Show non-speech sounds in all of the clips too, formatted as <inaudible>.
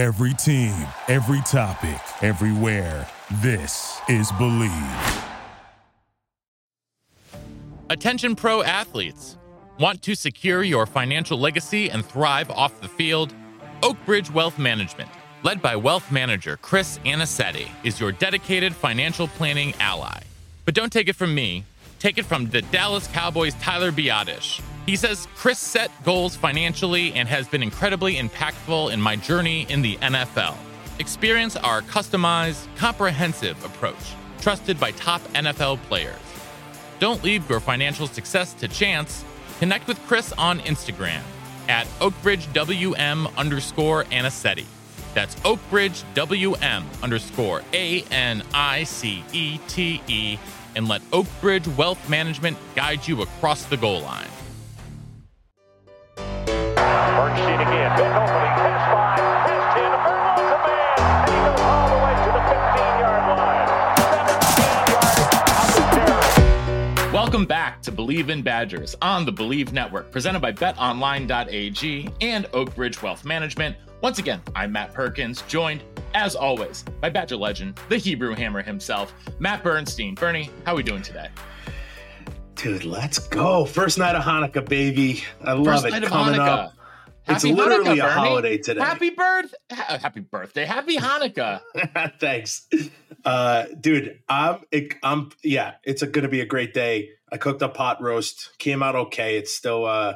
Every team, every topic, everywhere. This is Bleav. Attention pro athletes. Want to secure your financial legacy and thrive off the field? Oakbridge Wealth Management, led by wealth manager Chris Anicetti, is your dedicated financial planning ally. But don't take it from me, take it from the Dallas Cowboys' Tyler Biadasz. He says Chris set goals financially and has been incredibly impactful in my journey in the NFL. Experience our customized, comprehensive approach, trusted by top NFL players. Don't leave your financial success to chance. Connect with Chris on Instagram at OakbridgeWM underscore Anicetti. That's OakbridgeWM underscore A N I C E T E and let Oakbridge Wealth Management guide you across the goal line. Bernstein again. Big opening. Pass five. Pass ten. Vermont to man. And he goes all the way to the 15-yard line. 17 yards of the Welcome back to Bleav in Badgers on the Bleav Network, presented by betonline.ag and Oakbridge Wealth Management. Once again, I'm Matt Perkins, joined, as always, by Badger legend, the Hebrew Hammer himself, Matt Bernstein. Bernie, how are we doing today? Dude, let's go. First night of Hanukkah, baby. I love First it. night of Coming Hanukkah. up. It's Happy literally Hanukkah, a Bernie. holiday today. Happy birth, ha- happy birthday, happy Hanukkah. <laughs> Thanks. Uh, dude, I'm, it, I'm, yeah, it's going to be a great day. I cooked a pot roast, came out okay. It's still, uh,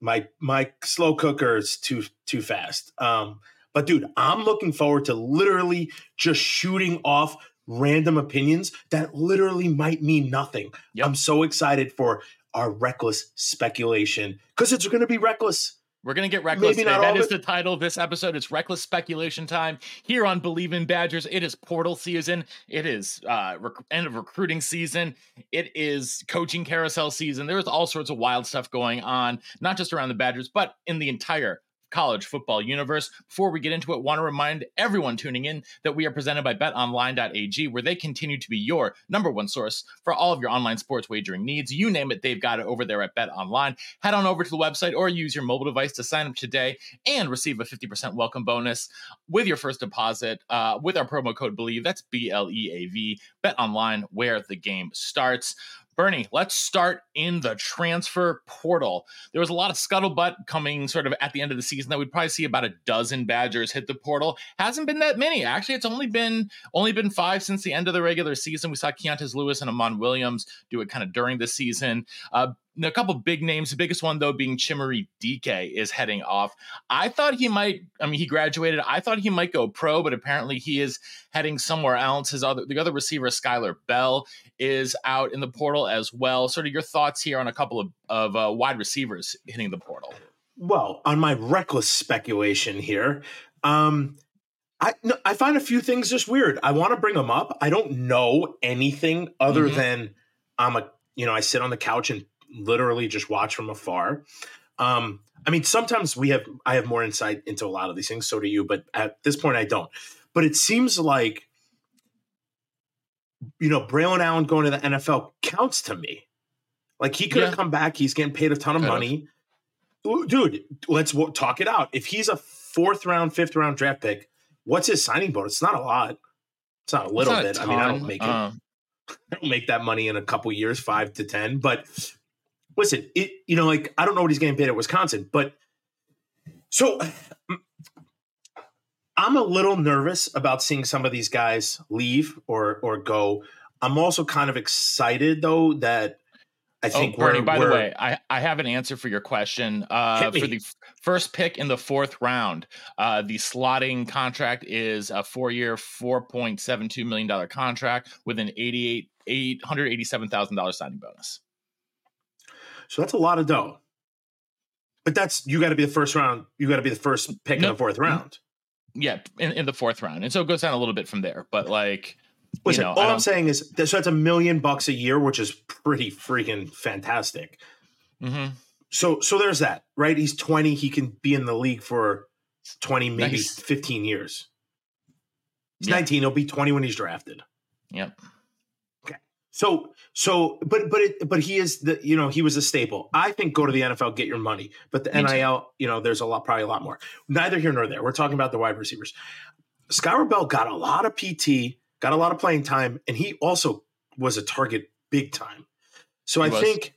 my, my slow cooker is too, too fast. Um, but dude, I'm looking forward to literally just shooting off random opinions that literally might mean nothing. Yep. I'm so excited for our reckless speculation because it's going to be reckless. We're gonna get reckless Maybe today. That is the title of this episode. It's reckless speculation time here on Bleav in Badgers. It is portal season. It is uh, rec- end of recruiting season. It is coaching carousel season. There's all sorts of wild stuff going on, not just around the Badgers, but in the entire college football universe. Before we get into it, want to remind everyone tuning in that we are presented by betonline.ag, where they continue to be your number one source for all of your online sports wagering needs. You name it, they've got it over there at betonline. Head on over to the website or use your mobile device to sign up today and receive a 50% welcome bonus with your first deposit uh, with our promo code BLEAV. That's B L E A V. Bet online where the game starts. Bernie, let's start in the transfer portal. There was a lot of scuttlebutt coming sort of at the end of the season that we'd probably see about a dozen Badgers hit the portal. Hasn't been that many. Actually, it's only been only been five since the end of the regular season. We saw Keontae Lewis and Amon Williams do it kind of during the season. Uh, a couple big names. The biggest one though being Chimere Dike is heading off. I thought he might. I mean, he graduated. I thought he might go pro, but apparently he is heading somewhere else. His other the other receiver, Skyler Bell, is out in the portal as well. Sort of your thoughts here on a couple of of uh, wide receivers hitting the portal. Well, on my reckless speculation here, um, I no, I find a few things just weird. I want to bring them up. I don't know anything other Mhm. than I'm a you know I sit on the couch and literally just watch from afar. Um, I mean, sometimes we have I have more insight into a lot of these things. So do you, but at this point, I don't. But it seems like you know Braelon Allen going to the NFL counts to me. Like he could have Yeah. come back. He's getting paid a ton of Could've. money. Ooh, Dude, let's talk it out. If he's a fourth round, fifth round draft pick, what's his signing bonus? It's not a lot. It's not a little not bit. I mean, I don't make it. Um, <laughs> I don't make that money in a couple years, five to ten. But listen, it you know, like I don't know what he's getting paid at Wisconsin, but so I'm a little nervous about seeing some of these guys leave or or go. I'm also kind of excited though that I think oh, Bernie, we're, by the we're- way, I, I have an answer for your question. Uh, for the f- first pick in the fourth round, uh, the slotting contract is a four-year, four point seven two million dollar contract with an eighty-eight eight hundred eighty-seven thousand dollars signing bonus. So that's a lot of dough. But that's you got to be the first round. You got to be the first pick in the fourth round. Yeah, in, in the fourth round, and so it goes down a little bit from there. But like, Listen, you know, all I'm saying is that, so that's a million bucks a year, which is pretty freaking fantastic. mhm. So so there's that, right? He's 20. He can be in the league for 20, maybe Nice. 15 years. He's Yeah. 19. He'll be 20 when he's drafted. Yep. So so but but it, but he is the you know he was a staple. I think go to the NFL, get your money. But the Me too. NIL, you know, there's a lot probably a lot more. Neither here nor there. We're talking about the wide receivers. Skyler Bell got a lot of PT, got a lot of playing time, and he also was a target big time. So He I was. think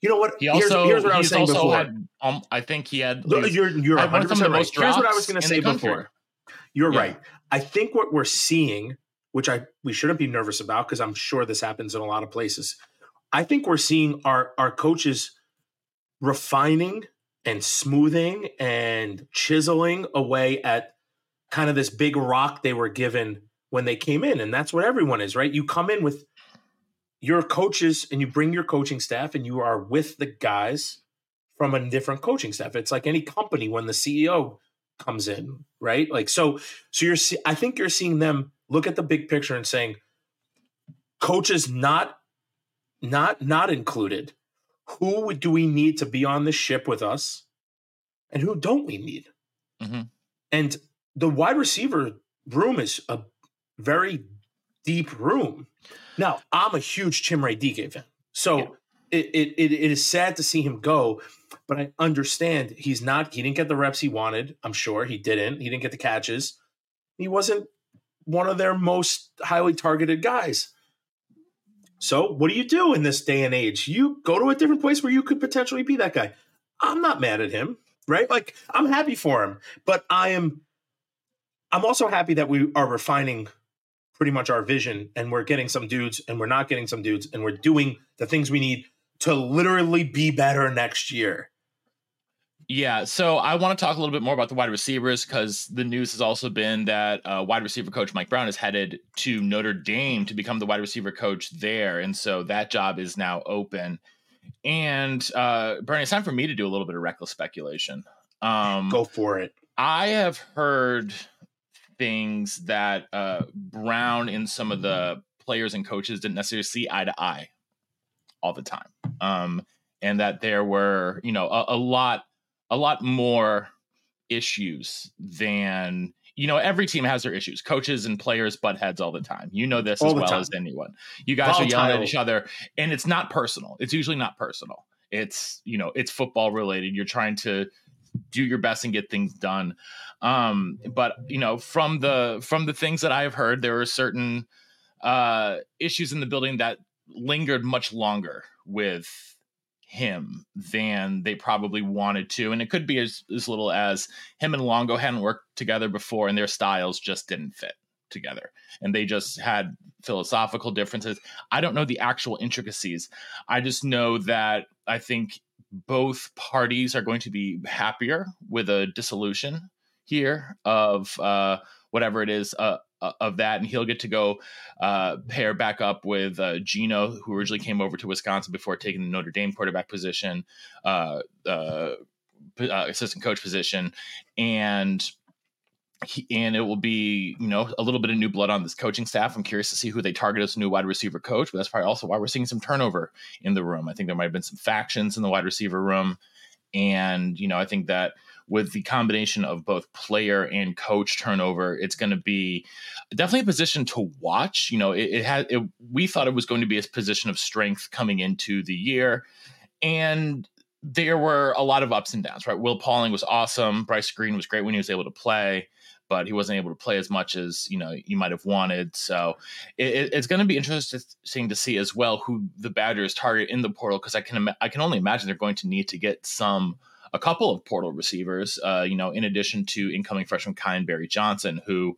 you know what He here's, also here's what I was saying also before. had um, I think he had You're you're had one 100 of some of the right. Here's what I was going to say before. You're Yeah. right. I think what we're seeing, which I we shouldn't be nervous about because I'm sure this happens in a lot of places. I think we're seeing our our coaches refining and smoothing and chiseling away at kind of this big rock they were given when they came in and that's what everyone is right? You come in with your coaches and you bring your coaching staff and you are with the guys from a different coaching staff. It's like any company when the ceo comes in right? Like so so you're i think you're seeing them look at the big picture and saying coaches not not not included. Who do we need to be on the ship with us? And who don't we need? Mhm. and the wide receiver room is a very deep room. Now i'm a huge Chimere Dike fan. So Yeah. it, it, it is sad to see him go but i understand he's not he didn't get the reps he wanted. I'm sure he didn't. He didn't get the catches. He wasn't one of their most highly targeted guys so what do you do in this day and age? You go to a different place where you could potentially be that guy. I'm not mad at him, right? Like I'm happy for him, but I am I'm also happy that we are refining pretty much our vision and we're getting some dudes and we're not getting some dudes and we're doing the things we need to literally be better next year. Yeah, so I want to talk a little bit more about the wide receivers because the news has also been that uh, wide receiver coach Mike Brown is headed to Notre Dame to become the wide receiver coach there, and so that job is now open. And uh, Bernie, it's time for me to do a little bit of reckless speculation. Um, Go for it. I have heard things that uh, Brown and some of the players and coaches didn't necessarily see eye to eye all the time, um, and that there were, you know, a, a lot, a lot more issues than you know. Every team has their issues. Coaches and players butt heads all the time. You know this All as well time. as anyone. You guys are yelling at each other, and it's not personal. It's usually not personal. It's you know, it's football related. You're trying to do your best and get things done um but you know from the from the things that i have heard there are certain uh issues in the building that lingered much longer with him than they probably wanted to and it could be as, as little as him and longo hadn't worked together before and their styles just didn't fit together and they just had philosophical differences. I don't know the actual intricacies. I just know that i think both parties are going to be happier with a dissolution here of uh, whatever it is uh, of that, and he'll get to go uh, pair back up with uh, Gino, who originally came over to Wisconsin before taking the Notre Dame quarterback position, uh, uh, uh, assistant coach position, and. He, and it will be, you know, a little bit of new blood on this coaching staff. I'm curious to see who they target as a new wide receiver coach, but that's probably also why we're seeing some turnover in the room. I think there might have been some factions in the wide receiver room. And, you know, I think that with the combination of both player and coach turnover, it's going to be definitely a position to watch. You know, it, it had, it, we thought it was going to be a position of strength coming into the year. And there were a lot of ups and downs, right? Will Pauling was awesome. Bryce Green was great when he was able to play, but he wasn't able to play as much as, you know, you might have wanted. So it, it- it's going to be interesting to see as well who the Badgers target in the portal because I can I can only imagine they're going to need to get some a couple of portal receivers. Uh, you know, in addition to incoming freshman Kyan Berry-Johnson, who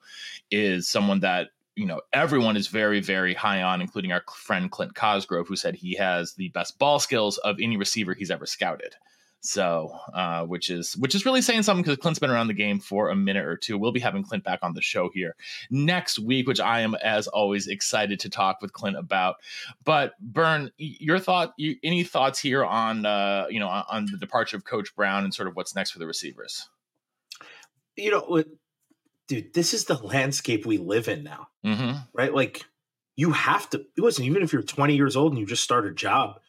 is someone that you know everyone is very very high on, including our friend Clint Cosgrove, who said he has the best ball skills of any receiver he's ever scouted. So, uh, which is which is really saying something because Clint's been around the game for a minute or two. We'll be having Clint back on the show here next week, which I am, as always, excited to talk with Clint about. But Bern, your thought, you, any thoughts here on uh, you know on, on the departure of Coach Brown and sort of what's next for the receivers? You know, dude, this is the landscape we live in now. Mm-hmm. right? Like you have to listen, even if you're 20 years old and you just start a job,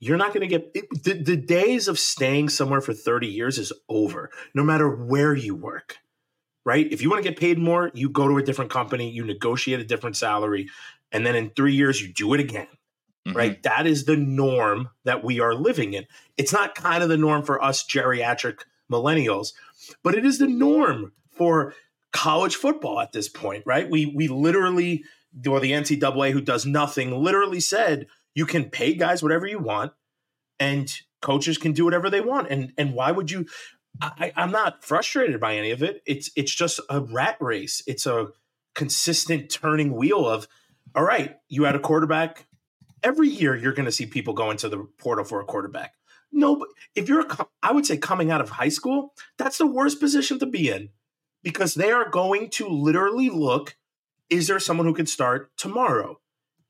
you're not going to get it, the, the days of staying somewhere for 30 years is over, no matter where you work, right? If you want to get paid more, you go to a different company, you negotiate a different salary, and then in three years, you do it again. Mhm. right? That is the norm that we are living in. It's not kind of the norm for us geriatric millennials, but it is the norm for college football at this point, right? We we literally, or the NCAA, who does nothing, literally said you can pay guys whatever you want, and coaches can do whatever they want. And and why would you? I, I'm not frustrated by any of it. It's it's just a rat race. It's a consistent turning wheel of, all right, you had a quarterback. Every year, you're going to see people go into the portal for a quarterback. No, but if you're, I would say, coming out of high school, that's the worst position to be in because they are going to literally look is there someone who can start tomorrow?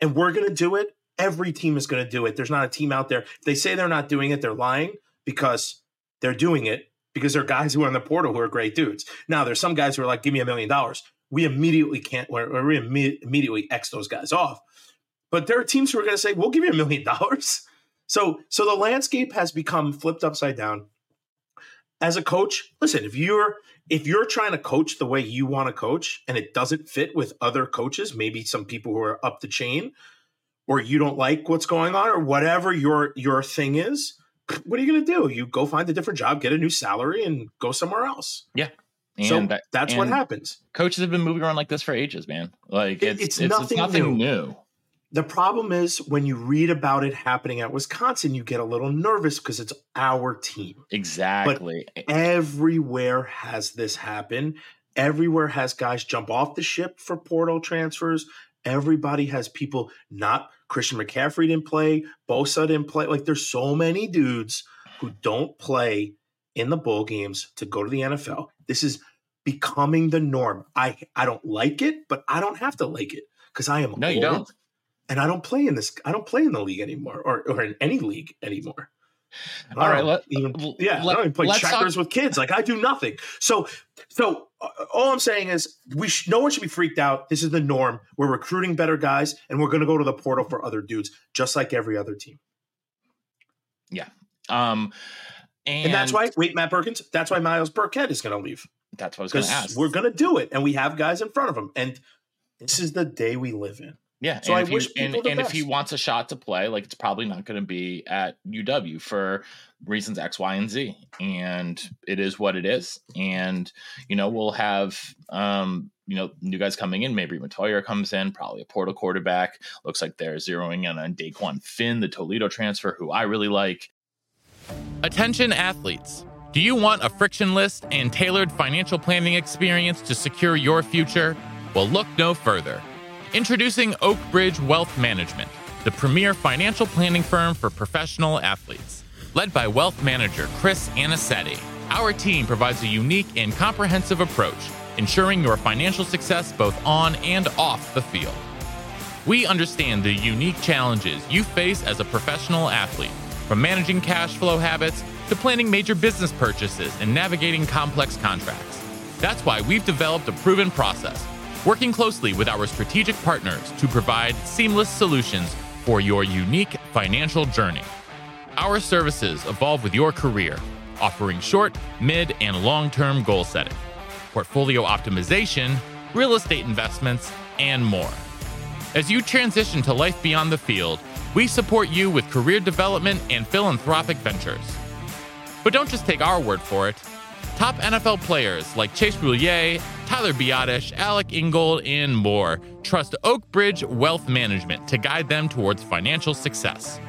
And we're going to do it. Every team is going to do it. There's not a team out there. If they say they're not doing it, they're lying because they're doing it because they're guys who are in the portal who are great dudes. Now, there's some guys who are like, give me a million dollars. We immediately can't, or we imme- immediately X those guys off. But there are teams who are going to say, we'll give you a million dollars. <laughs> So, so the landscape has become flipped upside down. As a coach, listen, if you're if you're trying to coach the way you want to coach and it doesn't fit with other coaches, maybe some people who are up the chain, or you don't like what's going on, or whatever your your thing is, <clears throat> what are you going to do? You go find a different job, get a new salary, and go somewhere else. Yeah. And so that- that's what happens. coaches have been moving around like this for ages, man. Like It- it's it's it's, it's nothing nothing, new. new. The problem is when you read about it happening at Wisconsin, you get a little nervous because it's our team. Exactly. but everywhere has this happen. Everywhere has guys jump off the ship for portal transfers. Everybody has people not Christian McCaffrey didn't play, Bosa didn't play. Like there's so many dudes who don't play in the bowl games to go to the NFL. This is becoming the norm. I I don't like it, but I don't have to like it because I am No, you old don't. and I don't play in this. I don't play in the league anymore, or or in any league anymore. I All right, let- even, yeah, let- I don't even play let's talk- checkers with kids. Like I do nothing. So, so uh, all I'm saying is, we sh- no one should be freaked out. This is the norm. We're recruiting better guys, and we're going to go to the portal for other dudes, just like every other team. Yeah. Um, and, And, that's why, wait, Matt Perkins. That's why Myles Burkett is going to leave that's what I was going to ask. we're going to do it, and we have guys in front of him, and this is the day we live in. Yeah, So and I if, wish he, and, people the and if he wants a shot to play, like it's probably not going to be at UW for reasons X, Y, and Z, and it is what it is. And you know, we'll have um, you know new guys coming in. Maybe Matoya comes in, probably a portal quarterback. Looks like they're zeroing in on Dequan Finn, the Toledo transfer, who I really like. Attention athletes. Do you want a frictionless and tailored financial planning experience to secure your future? Well, look no further. Introducing Oak Bridge Wealth Management, the premier financial planning firm for professional athletes. Led by wealth manager Chris Anicetti, our team provides a unique and comprehensive approach, ensuring your financial success both on and off the field. We understand the unique challenges you face as a professional athlete, from managing cash flow habits to planning major business purchases and navigating complex contracts. That's why we've developed a proven process, working closely with our strategic partners to provide seamless solutions for your unique financial journey. Our services evolve with your career, offering short, mid, and long term goal setting, portfolio optimization, real estate investments, and more. As you transition to life beyond the field, we support you with career development and philanthropic ventures. But don't just take our word for it. Top NFL players like Chase Roullier, Tyler Biadasz, Alec Ingold, and more trust Oak Bridge Wealth Management to guide them towards financial success.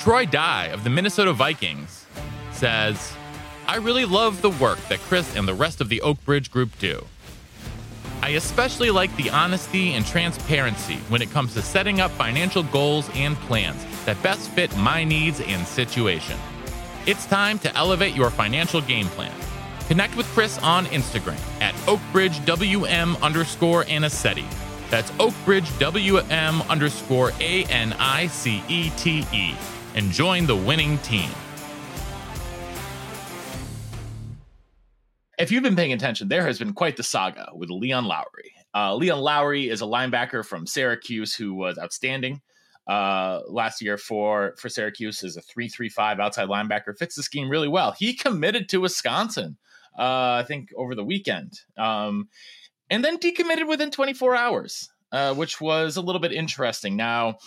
Troy Dye of the Minnesota Vikings says, I really love the work that Chris and the rest of the Oak Bridge group do. I especially like the honesty and transparency when it comes to setting up financial goals and plans that best fit my needs and situation. It's time to elevate your financial game plan. Connect with Chris on Instagram at OakBridgeWM underscore Anicetti. That's OakBridgeWM underscore A N I C E T E. And join the winning team. If you've been paying attention, there has been quite the saga with Leon Lowery. Uh, Leon Lowery is a linebacker from Syracuse who was outstanding uh, last year for for Syracuse as a three three five outside linebacker. Fits the scheme really well. He committed to Wisconsin, uh, I think, over the weekend, um, and then decommitted within 24 hours, uh, which was a little bit interesting. Now,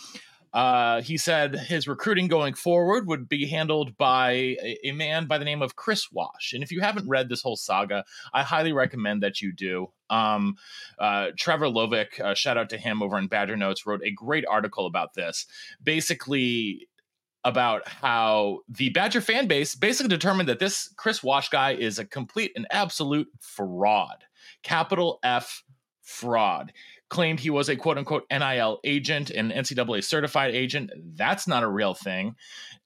Uh, he said his recruiting going forward would be handled by a, a, man by the name of Chris Wash. And if you haven't read this whole saga, I highly recommend that you do. Um, uh, Trevor Lovick, uh, shout out to him over in Badger Notes, wrote a great article about this. Basically, about how the Badger fan base basically determined that this Chris Wash guy is a complete and absolute fraud. Capital F fraud claimed he was a quote unquote NIL agent, an NCAA certified agent. That's not a real thing.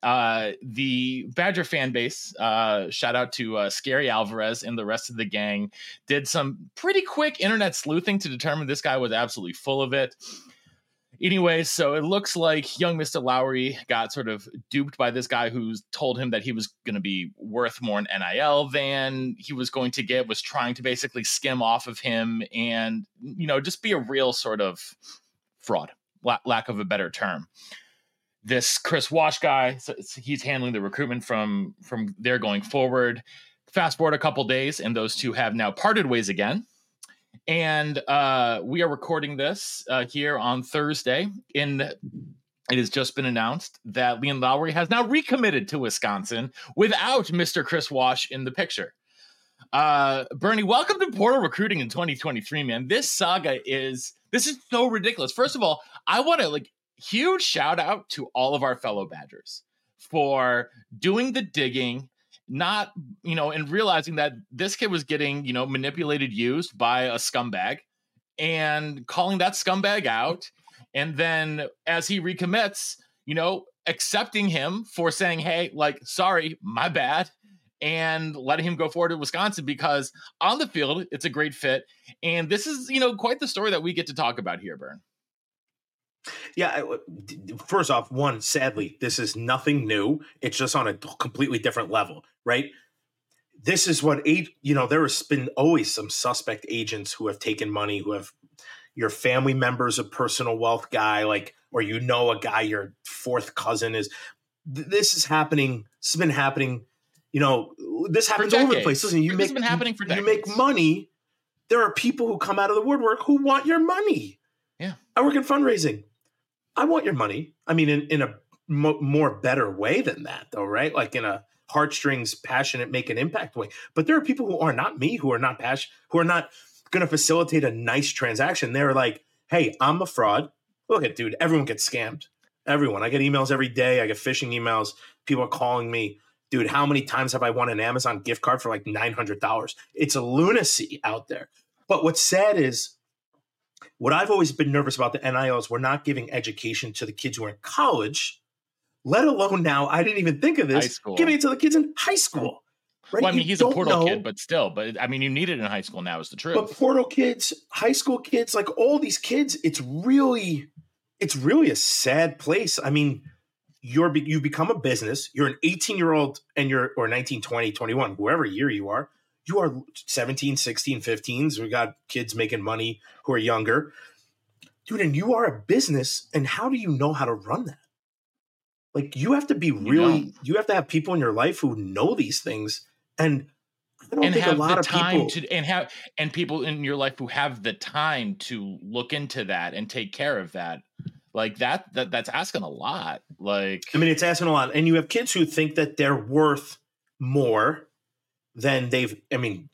Uh, the Badger fan base, uh, shout out to uh, Scary Alvarez and the rest of the gang, did some pretty quick internet sleuthing to determine this guy was absolutely full of it anyway, so it looks like young Mr. Lowery got sort of duped by this guy who's told him that he was going to be worth more in NIL than he was going to get, was trying to basically skim off of him and, you know, just be a real sort of fraud, lack of a better term. This Chris Wash guy, so he's handling the recruitment from from there going forward. Fast forward a couple days, and those two have now parted ways again and uh, we are recording this uh, here on Thursday. In it has just been announced that Leon Lowery has now recommitted to Wisconsin without Mr. Chris Wash in the picture. Uh, Bernie, welcome to Portal Recruiting in 2023, man. This saga is this is so ridiculous. First of all, I want to like huge shout out to all of our fellow Badgers for doing the digging not you know and realizing that this kid was getting you know manipulated used by a scumbag and calling that scumbag out and then as he recommits you know accepting him for saying hey like sorry my bad and letting him go forward to Wisconsin because on the field it's a great fit and this is you know quite the story that we get to talk about here Burn yeah. First off, one, sadly, this is nothing new. It's just on a completely different level, right? This is what eight, you know, there has been always some suspect agents who have taken money, who have your family members, a personal wealth guy, like, or you know, a guy your fourth cousin is. This is happening. This has been happening. You know, this happens all over the place. Listen, you this make been happening for you make money. There are people who come out of the woodwork who want your money. Yeah, I work in fundraising. I want your money. I mean, in, in a mo- more better way than that, though, right? Like in a heartstrings, passionate, make an impact way. But there are people who are not me, who are not passionate, who are not going to facilitate a nice transaction. They're like, hey, I'm a fraud. Look at, dude, everyone gets scammed. Everyone. I get emails every day. I get phishing emails. People are calling me. Dude, how many times have I won an Amazon gift card for like $900? It's a lunacy out there. But what's sad is what I've always been nervous about the NIL we're not giving education to the kids who are in college, let alone now. I didn't even think of this. Giving it to the kids in high school. Right? Well, I mean, you he's a portal know, kid, but still, but I mean, you need it in high school now, is the truth. But portal kids, high school kids, like all these kids, it's really, it's really a sad place. I mean, you're you become a business. You're an 18 year old, and you're or 19, 20, 21, whoever year you are you are 17, 16, 15s. We got kids making money who are younger. Dude, and you are a business. And how do you know how to run that? Like you have to be really, you, you have to have people in your life who know these things. And I don't and think have a lot the of time people to and have and people in your life who have the time to look into that and take care of that like that that that's asking a lot like i mean it's asking a lot and you have kids who think that they're worth more than they've, I mean,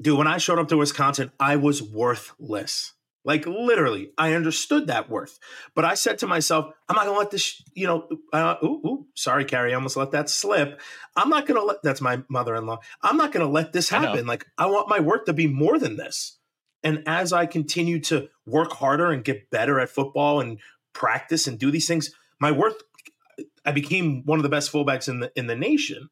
dude, when I showed up to Wisconsin, I was worthless. Like literally, I understood that worth. But I said to myself, I'm not gonna let this, you know, uh, ooh, ooh, sorry, Carrie, I almost let that slip. I'm not gonna let that's my mother-in-law. I'm not gonna let this happen. I like I want my work to be more than this. And as I continue to work harder and get better at football and practice and do these things, my worth I became one of the best fullbacks in the in the nation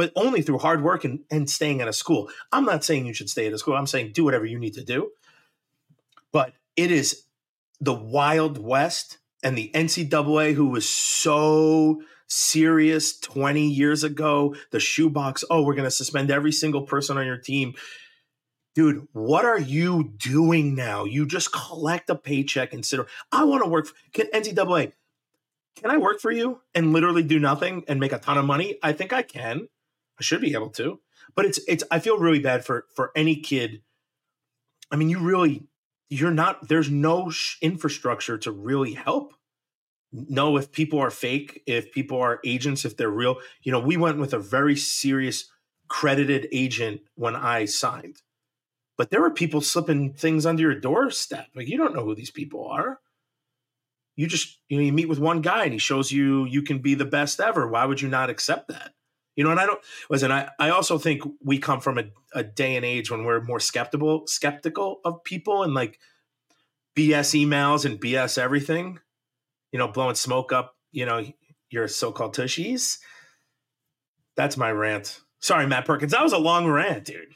but only through hard work and, and staying at a school. I'm not saying you should stay at a school. I'm saying do whatever you need to do. But it is the Wild West and the NCAA, who was so serious 20 years ago, the shoebox, oh, we're going to suspend every single person on your team. Dude, what are you doing now? You just collect a paycheck and sit. I want to work for can, NCAA. Can I work for you and literally do nothing and make a ton of money? I think I can. I should be able to. But it's it's I feel really bad for for any kid. I mean, you really you're not there's no sh- infrastructure to really help know if people are fake if people are agents if they're real. You know we went with a very serious credited agent when i signed. But there were people slipping things under your doorstep. Like you don't know who these people are. You just you know you meet with one guy and he shows you you can be the best ever. Why would you not accept that you know and i don't listen i, I also think we come from a, a day and age when we're more skeptical skeptical of people and like bs emails and bs everything you know blowing smoke up you know your so-called tushies that's my rant sorry matt perkins that was a long rant dude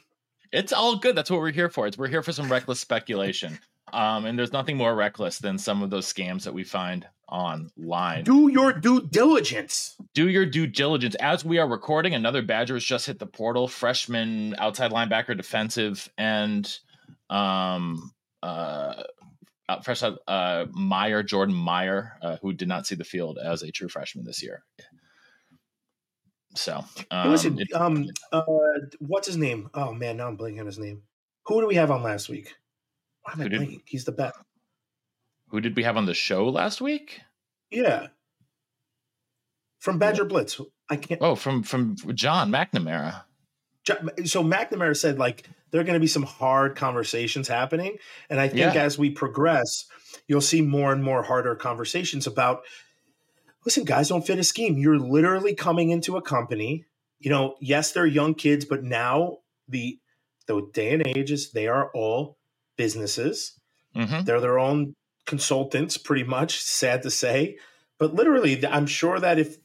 It's all good. That's what we're here for. It's we're here for some reckless speculation. Um, and there's nothing more reckless than some of those scams that we find online. do your due diligence do your due diligence. As we are recording, another Badger has just hit the portal. Freshman outside linebacker, defensive and um, uh, fresh out, uh, Meyer, Jordan Meyer, uh, who did not see the field as a true freshman this year. So, Hey, um, listen it- um uh what's his name oh man now i'm blanking on his name who do we have on last week why am i blanking he's the best who did we have on the show last week? yeah from badger blitz i can't Oh, from from John McNamara. So McNamara said like there are going to be some hard conversations happening, and I think Yeah. as we progress, you'll see more and more harder conversations about. Listen, guys, don't fit a scheme. You're literally coming into a company. You know, yes, they're young kids, but now the the day and age is they are all businesses. hmm They're their own consultants, pretty much. Sad to say, but literally, I'm sure that if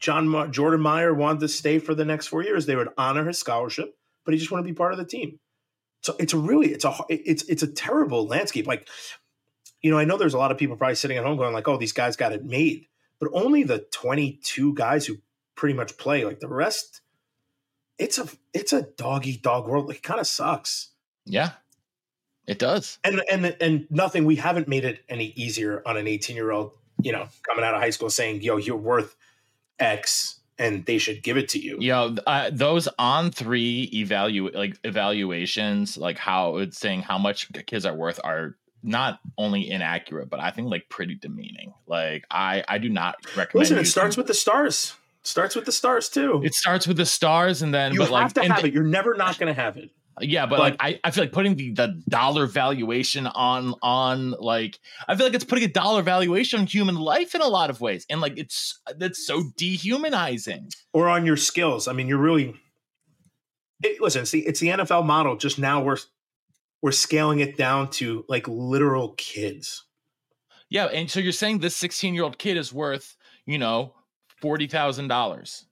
John Jordan Meyer wanted to stay for the next four years, they would honor his scholarship, but he just want to be part of the team. So it's a really it's a it's it's a terrible landscape. Like, you know, I know there's a lot of people probably sitting at home going like, "Oh, these guys got it made," but only the 22 guys who pretty much play. Like the rest, it's a it's a dog eat dog world. Like, it kind of sucks. Yeah, it does. and and and nothing we haven't made it any easier on an 18 year old you know coming out of high school saying yo you're worth x and they should give it to you. You know uh, those On3 evalu like evaluations like how it's saying how much kids are worth are not only inaccurate but i think like pretty demeaning. Like i i do not recommend listen it using- starts with the stars. Starts with the stars too. It starts with the stars and then you but have like to have it. You're never not going to have it yeah but, but- like I, I feel like putting the, the dollar valuation on on like i feel like it's putting a dollar valuation on human life in a lot of ways and like it's that's so dehumanizing. Or on your skills. I mean you're really it, listen it's the, it's the nfl model just now we're we're scaling it down to like literal kids. Yeah, and so you're saying this 16 year old kid is worth, you know, forty thousand dollars.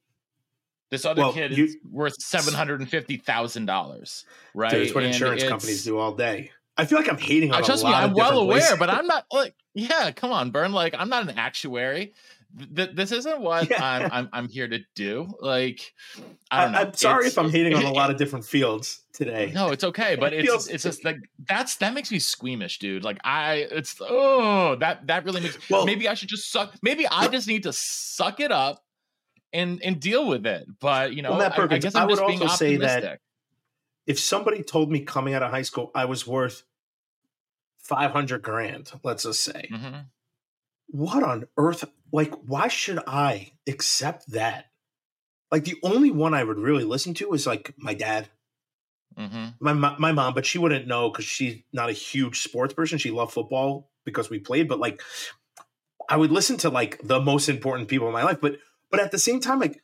This other Well, kid you- is worth seven hundred and fifty thousand dollars, right? It's what And insurance companies do all day i feel like i'm hating on Uh, a trust lot me, I'm well different ways. aware, but I'm not like, yeah, come on, Burn. Like, I'm not an actuary. Th- this isn't what Yeah. I'm, I'm I'm here to do. Like, I don't know. I, am sorry It's- if I'm hating on a <laughs> lot of different fields today. No, it's okay, but It it's it's just like that's that makes me squeamish, dude. Like I, it's oh that that really makes. Well- maybe I should just suck. Maybe I just need to suck it up and and deal with it. But you know, Well, Matt I- I, Perkins, guess I I'm would just being also say that- If somebody told me coming out of high school I was worth 500 grand, let's just say, Mhm. what on earth? Like, why should I accept that? Like, the only one I would really listen to is like my dad, Mhm. my my mom, but she wouldn't know because she's not a huge sports person. She loved football because we played, but like, I would listen to like the most important people in my life. But but at the same time, like,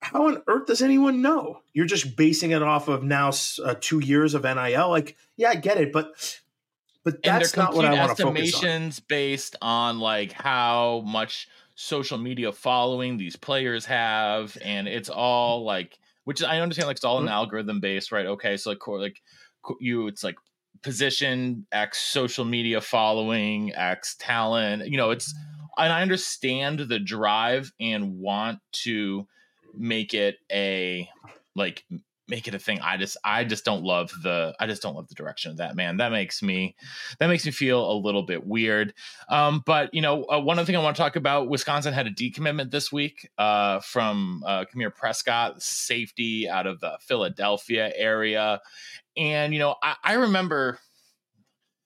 how on earth does anyone know? You're just basing it off of now uh, two years of NIL. Like, yeah, I get it, but but that's not what I want to focus on. estimations based on like how much social media following these players have, and it's all like, which I understand, like it's all an Mhm. algorithm based, right? Okay, so like, like you, it's like position X social media following X talent, you know, it's, and I understand the drive and want to make it a like make it a thing. I just I just don't love the I just don't love the direction of that man. That makes me that makes me feel a little bit weird. Um, but you know, uh, one other thing I want to talk about: Wisconsin had a decommitment this week uh, from uh, Kamir Prescott, safety out of the Philadelphia area, and you know, I, I remember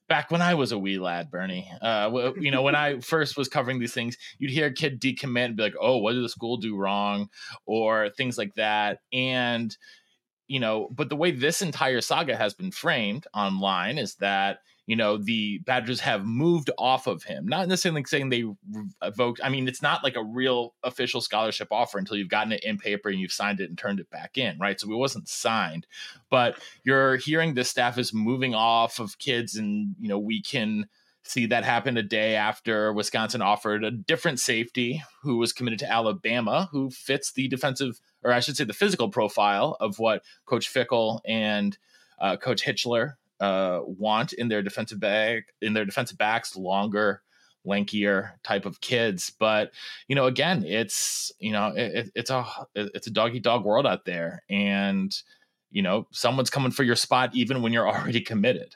back when I was a wee lad, Bernie. Uh, you know, when I first was covering these things, you'd hear a kid decommit and be like, "Oh, what did the school do wrong?" or things like that. And you know, but the way this entire saga has been framed online is that you know the Badgers have moved off of him. Not necessarily saying they revoked. I mean, it's not like a real official scholarship offer until you've gotten it in paper and you've signed it and turned it back in, right? So it wasn't signed, but you're hearing the staff is moving off of kids, and you know we can see that happen a day after Wisconsin offered a different safety who was committed to Alabama, who fits the defensive, or I should say, the physical profile of what Coach Fickell and uh, Coach Hitschler uh, want in their defensive back, in their defensive backs, longer, lankier type of kids. But you know, again, it's you know, it, it's a it's a dog eat dog world out there, and you know, someone's coming for your spot even when you're <laughs> already committed.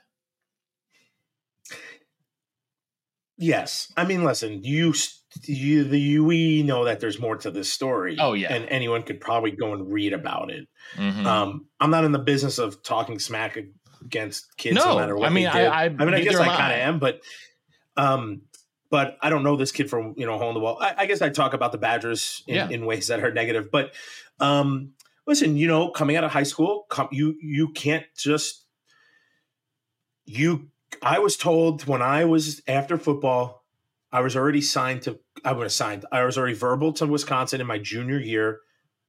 Yes, I mean, listen, you, you, the we know that there's more to this story. Oh yeah, and anyone could probably go and read about it. Mm-hmm. Um, I'm not in the business of talking smack against kids, no, no matter what. I mean, I, I, I, mean, I guess I kind of am, but, um, but I don't know this kid from you know hole in the wall. I, I guess I talk about the Badgers in, yeah. in ways that are negative, but, um, listen, you know, coming out of high school, come, you you can't just you I was told when I was after football, I was already signed to. I was signed. I was already verbal to Wisconsin in my junior year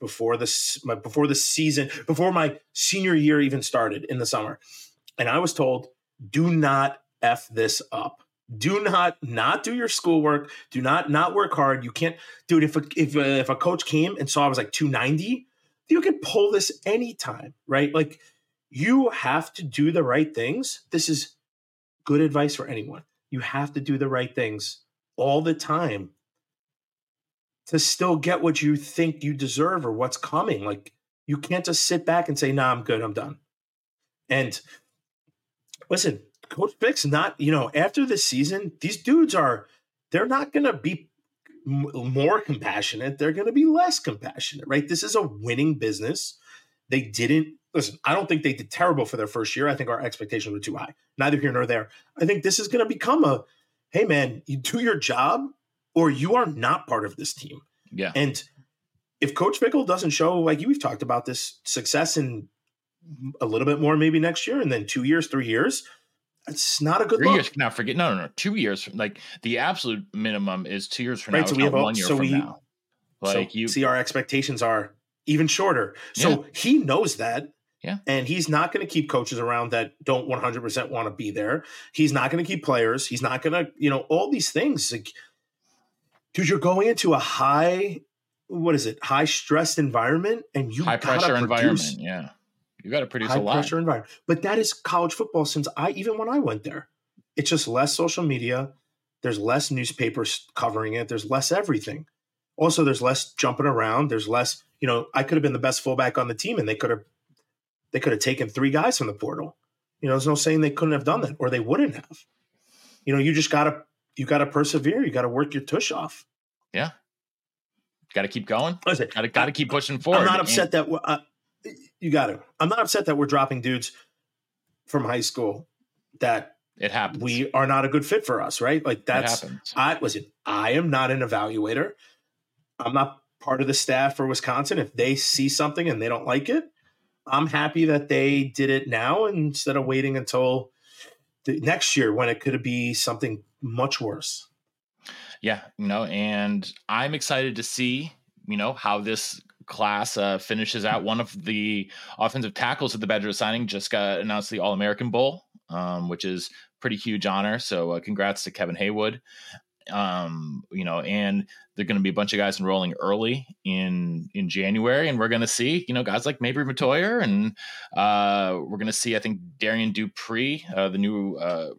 before this before the season before my senior year even started in the summer, and I was told, "Do not f this up. Do not not do your schoolwork. Do not not work hard. You can't, dude. If a, if a, if a coach came and saw I was like two ninety, you could pull this anytime, right? Like." You have to do the right things. This is good advice for anyone. You have to do the right things all the time to still get what you think you deserve or what's coming. Like you can't just sit back and say, "Nah, I'm good. I'm done." And listen, Coach Fick's not, you know, after this season, these dudes are they're not going to be more compassionate. They're going to be less compassionate, right? This is a winning business. They didn't listen, I don't think they did terrible for their first year. I think our expectations were too high. Neither here nor there. I think this is going to become a hey, man, you do your job or you are not part of this team. Yeah. And if Coach Fickell doesn't show, like we've talked about this success in a little bit more maybe next year and then two years, three years, it's not a good three look. years. Now forget no, no, no. Two years. From, like the absolute minimum is two years from right, now. So we have one year so from we, now. Like so you see, our expectations are even shorter. So yeah. he knows that. Yeah. And he's not going to keep coaches around that don't 100% want to be there. He's not going to keep players. He's not going to, you know, all these things. Like, dude, you're going into a high, what is it, high stressed environment and you high pressure environment. Yeah. You got to produce high a lot. pressure environment. But that is college football since I, even when I went there, it's just less social media. There's less newspapers covering it. There's less everything. Also, there's less jumping around. There's less, you know, I could have been the best fullback on the team and they could have they could have taken three guys from the portal. You know, there's no saying they couldn't have done that or they wouldn't have. You know, you just gotta you gotta persevere. You gotta work your tush off. Yeah, got to keep going. Got to got to keep pushing forward. I'm not upset and- that uh, you got to. I'm not upset that we're dropping dudes from high school that it happens. We are not a good fit for us, right? Like that's I listen. I am not an evaluator. I'm not part of the staff for Wisconsin. If they see something and they don't like it, I'm happy that they did it now instead of waiting until the next year when it could be something much worse. Yeah, you know, and I'm excited to see, you know, how this class uh, finishes out. One of the offensive tackles that the Badgers signing just got announced the All American Bowl, um, which is pretty huge honor. So, uh, congrats to Kevin Heywood um you know and they're going to be a bunch of guys enrolling early in in january and we're going to see you know guys like Mabrey Mettauer and uh we're going to see i think Darrion Dupree uh, the new uh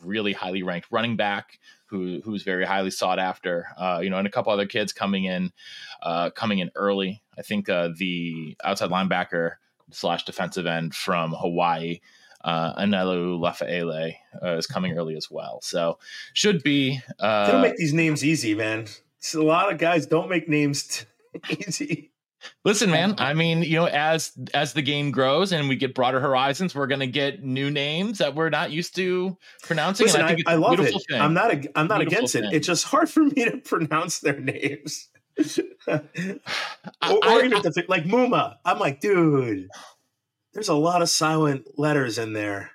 really highly ranked running back who who's very highly sought after uh you know and a couple other kids coming in uh coming in early. I think uh the outside linebacker slash defensive end from hawaii uh, Anelu Lafaele uh, is coming early as well. So should be. Uh, they don't make these names easy, man. It's a lot of guys don't make names t- <laughs> easy. Listen, man. I mean, you know, as as the game grows and we get broader horizons, we're going to get new names that we're not used to pronouncing. Listen, and I I, I love it. thing. I'm not. A, I'm not Beautiful against thing. it. It's just hard for me to <laughs> pronounce their names. <sighs> or, I- or I- even to like Muma. I'm like, dude, there's a lot of silent letters in there.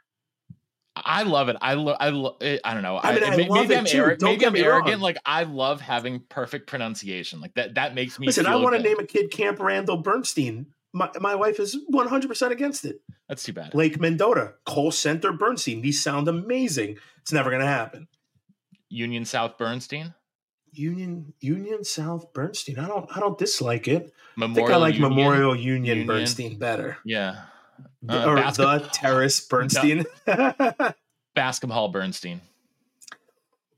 I love it. I love. I lo- eh, I don't know. I mean, I love maybe I'm. Don't Maybe get I'm arrogant. wrong. Like I love having perfect pronunciation. Like that. That makes me. Listen, I want to name a kid Camp Randall Bernstein. My, my wife is 100% against it. That's too bad. Lake Mendota, Kohl Center Bernstein. These sound amazing. It's never going to happen. Union South Bernstein. Union Union South Bernstein. I don't I don't dislike it. I think I like Union. Memorial Union, Union. Bernstein better. Yeah. Uh, or basketball- the <laughs> Terrace Bernstein. <laughs> Basketball Bernstein.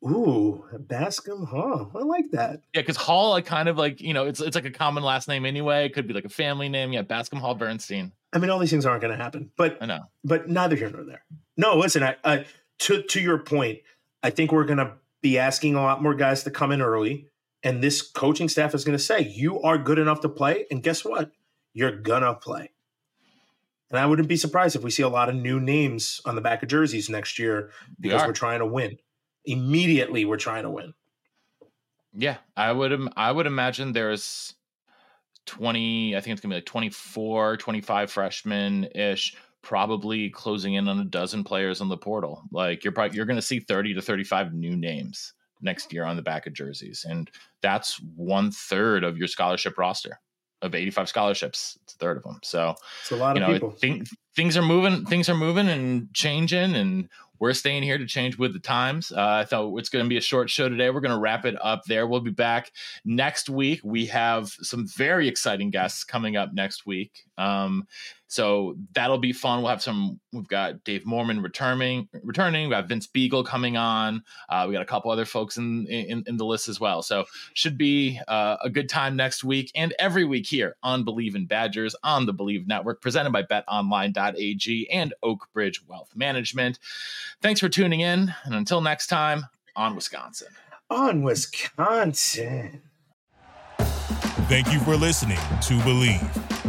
Ooh, Bascom Hall. I like that. Yeah, because Hall, I kind of like, you know, it's it's like a common last name anyway. It could be like a family name. Yeah, Bascom Hall Bernstein. I mean, all these things aren't going to happen, but I know. but neither here nor there. No, listen. I, I to to your point, I think we're going to be asking a lot more guys to come in early, and this coaching staff is going to say you are good enough to play, and guess what? You're gonna play. And I wouldn't be surprised if we see a lot of new names on the back of jerseys next year because we're trying to win. Immediately, we're trying to win. Yeah, I would I would imagine there's 20, I think it's going to be like 24, 25 freshmen ish probably closing in on a dozen players on the portal. Like you're probably you're going to see 30 to 35 new names next year on the back of jerseys and that's one third of your scholarship roster of 85 scholarships. It's a third of them. So, It's a lot you of people. thing, things are moving, things are moving and changing, and we're staying here to change with the times. Uh, I thought it's going to be a short show today. We're going to wrap it up there. We'll be back next week. We have some very exciting guests coming up next week. Um, so that'll be fun. We'll have some. We've got Dave Mormon returning. Returning. We got Vince Biegel coming on. Uh, we got a couple other folks in, in in the list as well. So should be uh, a good time next week and every week here on Bleav in Badgers on the Bleav Network, presented by BetOnline.ag and Oak Bridge Wealth Management. Thanks for tuning in, and until next time, on Wisconsin. On Wisconsin. Thank you for listening to Bleav.